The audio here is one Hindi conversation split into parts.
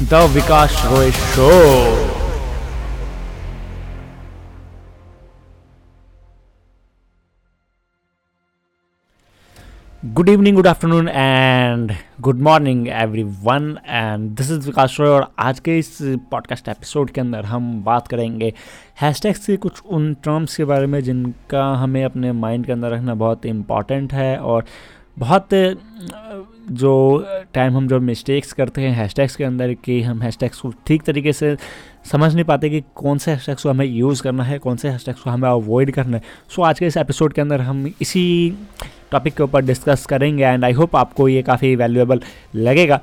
The Vikas Roy show. Good evening good afternoon and good morning everyone and this is Vikas Roy और आज के इस पॉडकास्ट एपिसोड के अंदर हम बात करेंगे हैशटैग्स के कुछ उन टर्म्स के बारे में जिनका हमें अपने माइंड के अंदर रखना बहुत इंपॉर्टेंट है और बहुत जो टाइम हम जो मिस्टेक्स करते हैं हैशटैग्स के अंदर कि हम हैशटैग्स को ठीक तरीके से समझ नहीं पाते कि कौन से हैशटैग्स को हमें यूज़ करना है कौन से हैशटैग्स को हमें अवॉइड करना है। सो so, आज के इस एपिसोड के अंदर हम इसी टॉपिक के ऊपर डिस्कस करेंगे एंड आई होप आपको ये काफ़ी वैल्यूएबल लगेगा।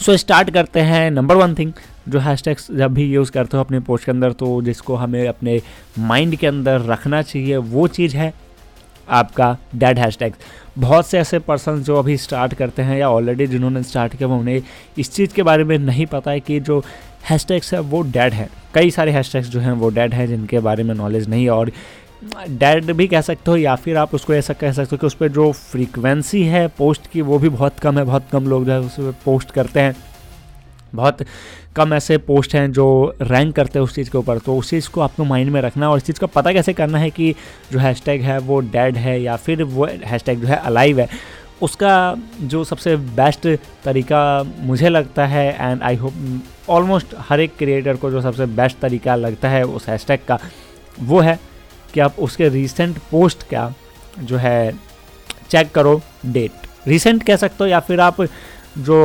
सो so, स्टार्ट करते हैं। नंबर वन थिंग जो हैशटैग्स जब भी यूज़ करते हो अपने पोस्ट के अंदर तो जिसको हमें अपने माइंड के अंदर रखना चाहिए वो चीज़ है आपका डेड हैशटैग्स बहुत से ऐसे पर्सन जो अभी स्टार्ट करते हैं या ऑलरेडी जिन्होंने स्टार्ट किया, वो उन्हें इस चीज़ के बारे में नहीं पता है कि जो हैशटैग्स है, वो डेड है। कई सारे हैशटैग्स जो हैं, वो डेड हैं, जिनके बारे में नॉलेज नहीं और डेड भी कह सकते हो या फिर आप उसको ऐसा कह सकते हो कि उस पर जो फ्रीक्वेंसी है पोस्ट की, वो भी बहुत कम है, बहुत कम लोग जो है उस पर पोस्ट करते हैं। बहुत कम ऐसे पोस्ट हैं जो रैंक करते हैं उस चीज़ के ऊपर तो उस चीज़ को आपको माइंड में रखना और इस चीज़ का पता कैसे करना है कि जो हैशटैग है वो डेड है या फिर वो हैशटैग जो है अलाइव है। उसका जो सबसे बेस्ट तरीका मुझे लगता है एंड आई होप ऑलमोस्ट हर एक क्रिएटर को जो सबसे बेस्ट तरीका लगता है उस हैशटैग का, वो है कि आप उसके रिसेंट पोस्ट का जो है चेक करो डेट रिसेंट कह सकते हो या फिर आप जो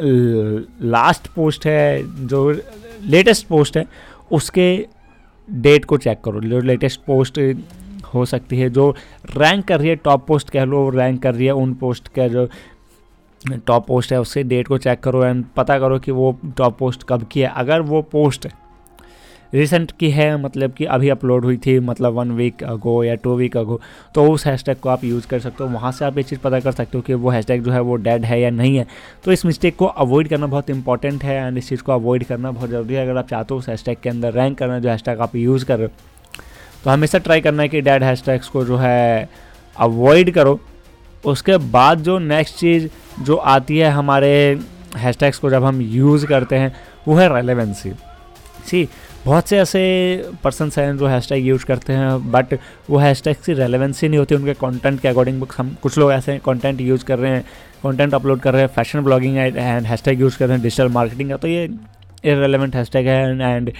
लास्ट पोस्ट है, जो लेटेस्ट पोस्ट है, उसके डेट को चेक करो। जो लेटेस्ट पोस्ट हो सकती है, जो रैंक कर रही है टॉप पोस्ट कह लो रैंक कर रही है, उन पोस्ट का जो टॉप पोस्ट है, उसके डेट को चेक करो एंड पता करो कि वो टॉप पोस्ट कब की है। अगर वो पोस्ट रिसेंट की है मतलब कि अभी अपलोड हुई थी मतलब वन वीक अगो या टू वीक अगो तो उस हैशटैग को आप यूज़ कर सकते हो। वहाँ से आप ये चीज़ पता कर सकते हो कि वो हैशटैग जो है वो डेड है या नहीं है। तो इस मिस्टेक को अवॉइड करना बहुत इंपॉर्टेंट है एंड इस चीज़ को अवॉइड करना बहुत ज़रूरी है। अगर आप चाहते हो उस हैशटैग के अंदर रैंक करना, जो हैशटैग आप यूज़ कर रहे हो तो हमेशा ट्राई करना है कि डेड हैशटैग्स को जो है अवॉइड करो। उसके बाद जो नेक्स्ट चीज़ जो आती है हमारे हैशटैग्स को जब हम यूज़ करते हैं, वो है रेलेवेंसी सी बहुत से ऐसे पर्सनस हैं जो हैशटैग यूज़ करते हैं बट वो हैशटैग की रेलेवेंसी नहीं होती, उनके कंटेंट के अकॉर्डिंग बुक हम कुछ लोग ऐसे कंटेंट यूज़ कर रहे हैं कंटेंट अपलोड कर रहे हैं fashion blogging and hashtag use कर रहे हैं डिजिटल मार्केटिंग का तो ये इरेलीवेंट हैशटैग है एंड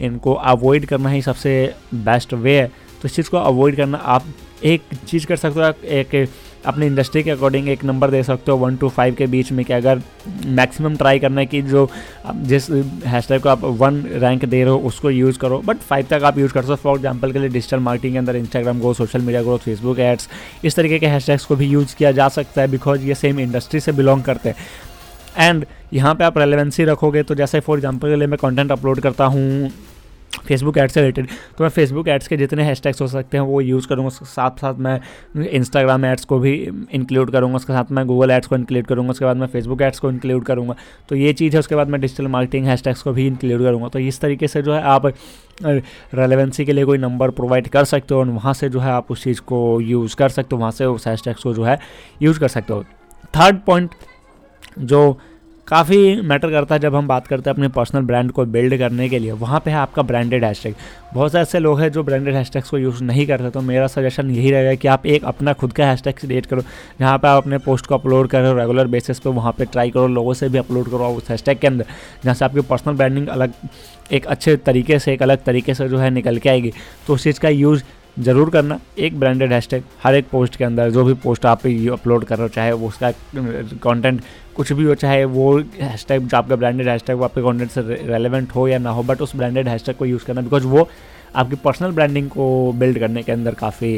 इनको अवॉइड करना ही सबसे बेस्ट वे है। तो इस चीज़ को अवॉइड करना, आप एक चीज़ कर सकते हो एक अपने इंडस्ट्री के अकॉर्डिंग एक नंबर दे सकते हो वन टू फाइव के बीच में कि अगर मैक्सिमम ट्राई करना है कि जो जिस हैशटैग को आप वन रैंक दे रहे हो, उसको यूज़ करो। बट फाइव तक आप यूज़ कर सकते हो। फॉर एग्ज़ाम्पल के लिए डिजिटल मार्केटिंग के अंदर Instagram growth social media growth Facebook ads इस तरीके के हैशटैग्स को भी यूज़ किया जा सकता है बिकॉज़ ये सेम इंडस्ट्री से बिलोंग करते हैं। एंड यहाँ पे आप रेलेवेंसी रखोगे तो जैसे फॉर एग्जांपल के लिए मैं कंटेंट अपलोड करता हूँ फेसबुक एड्स से रिलेटेड तो मैं फेसबुक एड्स के जितने हैशटैग्स हो सकते हैं, वो यूज़ करूँगा। उसके साथ साथ मैं इंस्टाग्राम एड्स को भी इंक्लूड करूँगा। उसके साथ मैं गूगल एड्स को इंक्लूड करूँगा। उसके बाद मैं फेसबुक एड्स को इंक्लूड करूँगा। तो ये चीज़ है, उसके बाद मैं डिजिटल मार्केटिंग हैशटैग्स को भी इंक्लूड करूँगा। तो इस तरीके से जो है आप रेलेवेंसी के लिए कोई नंबर प्रोवाइड कर सकते हो और वहाँ से जो है आप उस चीज़ को यूज़ कर सकते हो। वहाँ से उस हैशटैग्स को जो है यूज़ कर सकते हो। थर्ड पॉइंट जो काफ़ी मैटर करता है जब हम बात करते हैं अपने पर्सनल ब्रांड को बिल्ड करने के लिए। वहाँ पे है आपका ब्रांडेड हैशटैग। बहुत से ऐसे लोग हैं जो ब्रांडेड हैशटैग्स को यूज़ नहीं करते तो मेरा सजेशन यही रहेगा कि आप एक अपना खुद का हैशटैग क्रिएट करो, जहाँ पे आप अपने पोस्ट को अपलोड करो रेगुलर बेसिस पर वहाँ पर ट्राई करो, लोगों से भी अपलोड करो उस हैशटैग के अंदर, जहाँ से आपकी पर्सनल ब्रांडिंग अलग, एक अच्छे तरीके से, एक अलग तरीके से जो है निकल के आएगी। तो उस चीज़ का यूज़ ज़रूर करना। एक ब्रांडेड हैशटैग हर एक पोस्ट के अंदर, जो भी पोस्ट आप अपलोड कर रहे हो, चाहे वो उसका कंटेंट कुछ भी हो, चाहे वो हैशटैग जो आपका ब्रांडेड हैशटैग वो आपके कंटेंट से रेलेवेंट हो या ना हो बट उस ब्रांडेड हैशटैग को यूज़ करना बिकॉज़ वो आपकी पर्सनल ब्रांडिंग को बिल्ड करने के अंदर काफ़ी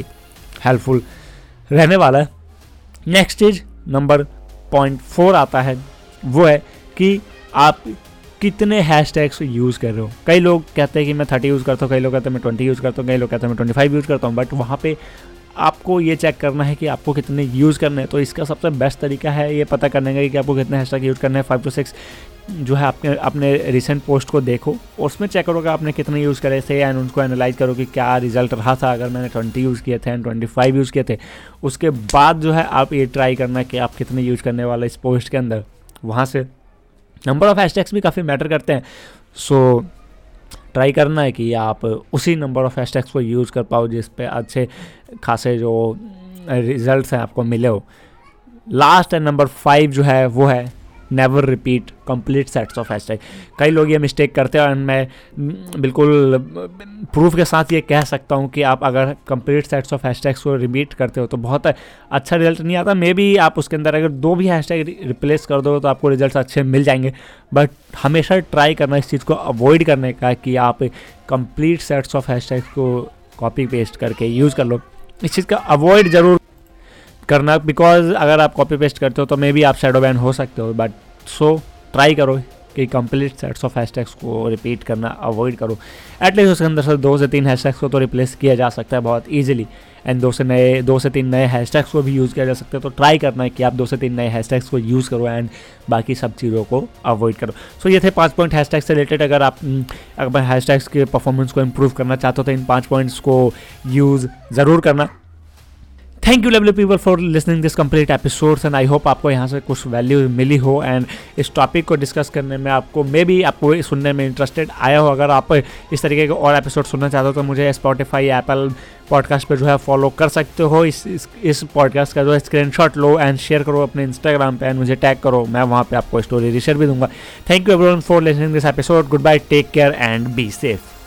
हेल्पफुल रहने वाला है। नेक्स्ट चीज़ नंबर पॉइंट फोर आता है, वो है कि आप कितने हैशटैग्स यूज़ कर रहे हो? कई लोग कहते हैं कि मैं थर्टी यूज़ करता हूँ, कई लोग कहते हैं मैं ट्वेंटी यूज़ करता हूँ, कई लोग कहते हैं मैं ट्वेंटी फाइव यूज़ करता हूँ बट वहाँ पे आपको ये चेक करना है कि आपको कितने यूज़ करने हैं। तो इसका सबसे बेस्ट तरीका है ये पता करने का कि आपको कितने हैशटैग यूज़ करने हैं। फाइव टू सिक्स जो है आपने अपने रिसेंट पोस्ट को देखो और उसमें चेक करो कि आपने कितने यूज़ करे। थे एंड उनको एनालाइज करो कि क्या रिज़ल्ट रहा था अगर मैंने ट्वेंटी यूज़ किए थे एंड ट्वेंटी फाइव यूज़ किए थे। उसके बाद जो है आप ये ट्राई करना कि आप कितने यूज़ करने वाले इस पोस्ट के अंदर। वहाँ से नंबर ऑफ़ हैशटैग्स भी काफ़ी मैटर करते हैं। सो ट्राई करना है कि आप उसी नंबर ऑफ़ हैशटैग्स को यूज़ कर पाओ जिस पे अच्छे खासे जो रिजल्ट्स हैं आपको मिले हो। लास्ट एंड नंबर फाइव जो है, वो है never repeat complete sets of hashtag कई लोग ये मिस्टेक करते हैं और मैं बिल्कुल प्रूफ के साथ ये कह सकता हूँ कि आप अगर कंप्लीट सेट्स ऑफ़ हैशटैग्स को रिपीट करते हो तो बहुत अच्छा रिज़ल्ट नहीं आता। मे बी आप उसके अंदर अगर दो भी हैशटैग रिप्लेस कर दो तो आपको रिज़ल्ट अच्छे मिल जाएँगे। बट हमेशा ट्राई करना इस चीज़ को अवॉइड करने का कि आप कंप्लीट सेट्स ऑफ़ हैशटैग्स को कॉपी पेस्ट करके यूज़ कर लो। इस चीज़ का अवॉइड ज़रूर करना बिकॉज़ अगर आप कॉपी पेस्ट करते हो तो मे बी आप शेडो बैन हो सकते हो बट सो ट्राई करो कि कंप्लीट सेट्स ऑफ़ हैशटैग्स को रिपीट करना अवॉइड करो। एटलीस्ट उसके अंदर से दो से तीन हैशटैग्स को तो रिप्लेस किया जा सकता है बहुत ईजिली एंड दो से नए दो से तीन नए हैशटैग्स को भी यूज़ किया जा सकता है तो ट्राई करना है कि आप दो से तीन नए हैशटैग्स को यूज़ करो एंड बाकी सब चीज़ों को अवॉइड करो। सो so, ये थे पाँच पॉइंट हैशटैग से रिलेटेड अगर आप अगर हैशटैग्स के परफॉर्मेंस को इम्प्रूव करना चाहते हो तो इन पाँच पॉइंट्स को यूज़ ज़रूर करना। Thank you lovely people for listening this complete episodes and I hope आपको यहाँ से कुछ वैल्यू मिली हो एंड इस टॉपिक को डिस्कस करने में आपको मे बी आपको सुनने में इंटरेस्टेड आया हो। अगर आप इस तरीके के और एपिसोड सुनना चाहते हो तो मुझे स्पॉटिफाई एप्पल पॉडकास्ट पर जो है फॉलो कर सकते हो। इस इस, पॉडकास्ट का जो है स्क्रीनशॉट लो एंड शेयर करो अपने इंस्टाग्राम पे एंड मुझे टैग करो। मैं वहाँ पे आपको स्टोरी रिशेयर भी दूँगा। Thank you everyone for listening this episode goodbye take care and be safe